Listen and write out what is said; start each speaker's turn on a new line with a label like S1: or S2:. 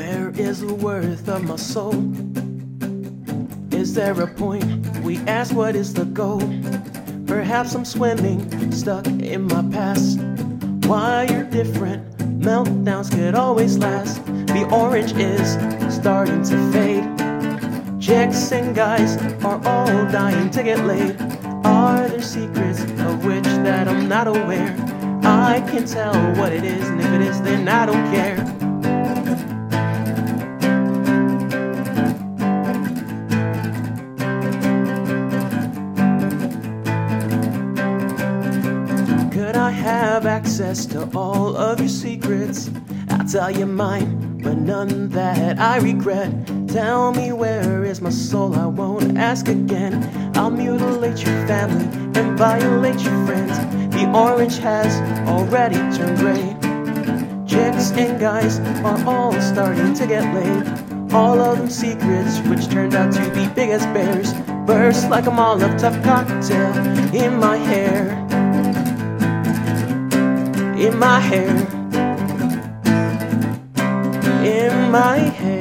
S1: is the worth of my soul? Is there a point? We ask, what is the goal? Perhaps I'm swimming, stuck in my past. Why you're different? Meltdowns could always last. The orange is starting to fade. Chicks and guys are all dying to get laid. Are there secrets of which that I'm not aware? I can tell what it is, and if it is, then I don't care. Could I have access to all of your secrets? I'll tell you mine, but none that I regret. Tell me where is my soul, I won't ask again. I'll mutilate your family and violate your friends. The orange has already turned gray. Chicks and guys are all starting to get laid. All of them secrets, which turned out to be big as bears, burst like a Molotov cocktail in my hair, in my hair.